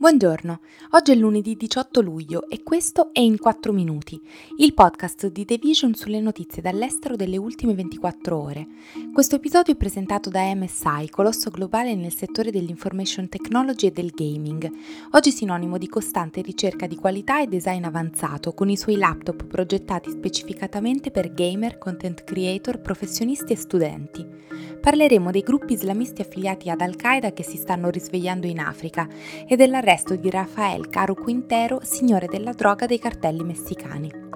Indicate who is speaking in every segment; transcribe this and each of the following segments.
Speaker 1: Buongiorno, oggi è lunedì 18 luglio e questo è In 4 Minuti, il podcast di The Vision sulle notizie dall'estero delle ultime 24 ore. Questo episodio è presentato da MSI, colosso globale nel settore dell'information technology e del gaming, oggi sinonimo di costante ricerca di qualità e design avanzato, con i suoi laptop progettati specificatamente per gamer, content creator, professionisti e studenti. Parleremo dei gruppi islamisti affiliati ad Al-Qaeda che si stanno risvegliando in Africa e della l'arresto di Rafael Caro Quintero, signore della droga dei cartelli messicani.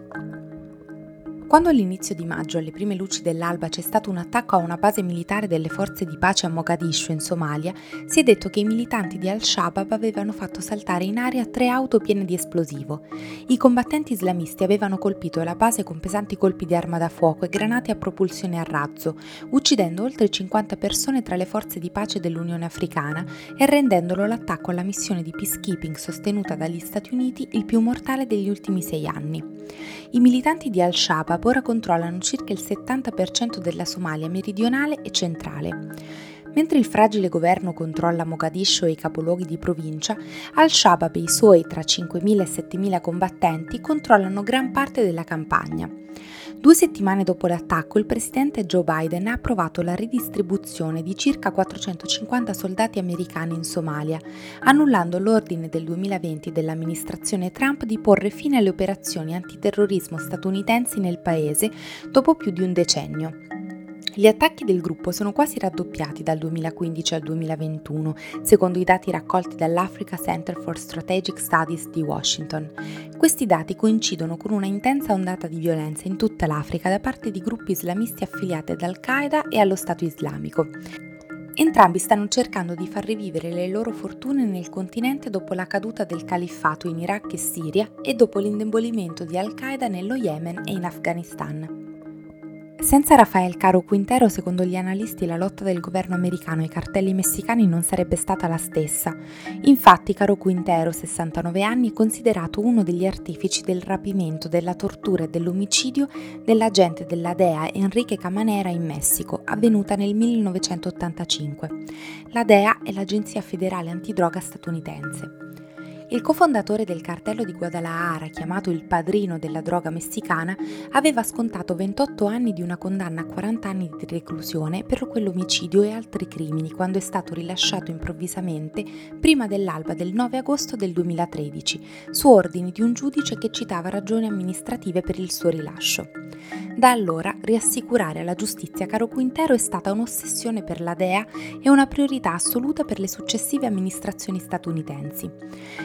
Speaker 1: Quando all'inizio di maggio, alle prime luci dell'alba, c'è stato un attacco a una base militare delle forze di pace a Mogadiscio, in Somalia, si è detto che i militanti di Al-Shabaab avevano fatto saltare in aria tre auto piene di esplosivo. I combattenti islamisti avevano colpito la base con pesanti colpi di arma da fuoco e granate a propulsione a razzo, uccidendo oltre 50 persone tra le forze di pace dell'Unione Africana e rendendolo l'attacco alla missione di peacekeeping sostenuta dagli Stati Uniti il più mortale degli ultimi sei anni. I militanti di Al-Shabaab ora controllano circa il 70% della Somalia meridionale e centrale. Mentre il fragile governo controlla Mogadiscio e i capoluoghi di provincia, Al-Shabaab e i suoi tra 5.000 e 7.000 combattenti controllano gran parte della campagna. Due settimane dopo l'attacco, il presidente Joe Biden ha approvato la ridistribuzione di circa 450 soldati americani in Somalia, annullando l'ordine del 2020 dell'amministrazione Trump di porre fine alle operazioni antiterrorismo statunitensi nel paese dopo più di un decennio. Gli attacchi del gruppo sono quasi raddoppiati dal 2015 al 2021, secondo i dati raccolti dall'Africa Center for Strategic Studies di Washington. Questi dati coincidono con una intensa ondata di violenza in tutta l'Africa da parte di gruppi islamisti affiliati ad Al-Qaeda e allo Stato islamico. Entrambi stanno cercando di far rivivere le loro fortune nel continente dopo la caduta del califfato in Iraq e Siria e dopo l'indebolimento di Al-Qaeda nello Yemen e in Afghanistan. Senza Rafael Caro Quintero, secondo gli analisti, la lotta del governo americano ai cartelli messicani non sarebbe stata la stessa. Infatti, Caro Quintero, 69 anni, è considerato uno degli artefici del rapimento, della tortura e dell'omicidio dell'agente della DEA Enrique Camanera in Messico, avvenuta nel 1985. La DEA è l'agenzia federale antidroga statunitense. Il cofondatore del cartello di Guadalajara, chiamato il padrino della droga messicana, aveva scontato 28 anni di una condanna a 40 anni di reclusione per quell'omicidio e altri crimini quando è stato rilasciato improvvisamente prima dell'alba del 9 agosto del 2013, su ordini di un giudice che citava ragioni amministrative per il suo rilascio. Da allora riassicurare alla giustizia Caro Quintero è stata un'ossessione per la DEA e una priorità assoluta per le successive amministrazioni statunitensi.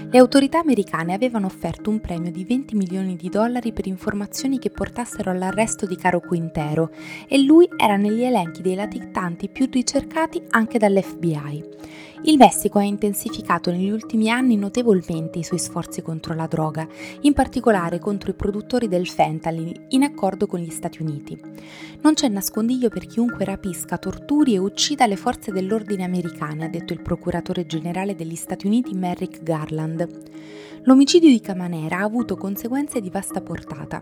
Speaker 1: Le autorità americane avevano offerto un premio di 20 milioni di dollari per informazioni che portassero all'arresto di Caro Quintero e lui era negli elenchi dei latitanti più ricercati anche dall'FBI. Il Messico ha intensificato negli ultimi anni notevolmente i suoi sforzi contro la droga, in particolare contro i produttori del fentanyl, in accordo con gli Stati Uniti. Non c'è nascondiglio per chiunque rapisca, torturi e uccida le forze dell'ordine americane, ha detto il procuratore generale degli Stati Uniti Merrick Garland. L'omicidio di Camanera ha avuto conseguenze di vasta portata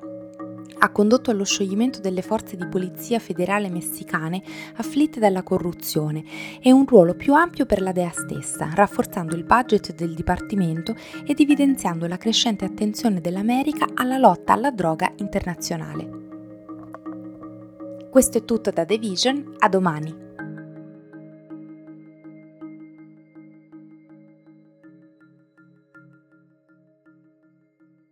Speaker 1: ha condotto allo scioglimento delle forze di polizia federale messicane afflitte dalla corruzione e un ruolo più ampio per la DEA stessa, rafforzando il budget del Dipartimento ed evidenziando la crescente attenzione dell'America alla lotta alla droga internazionale. Questo è tutto da The Vision, a domani!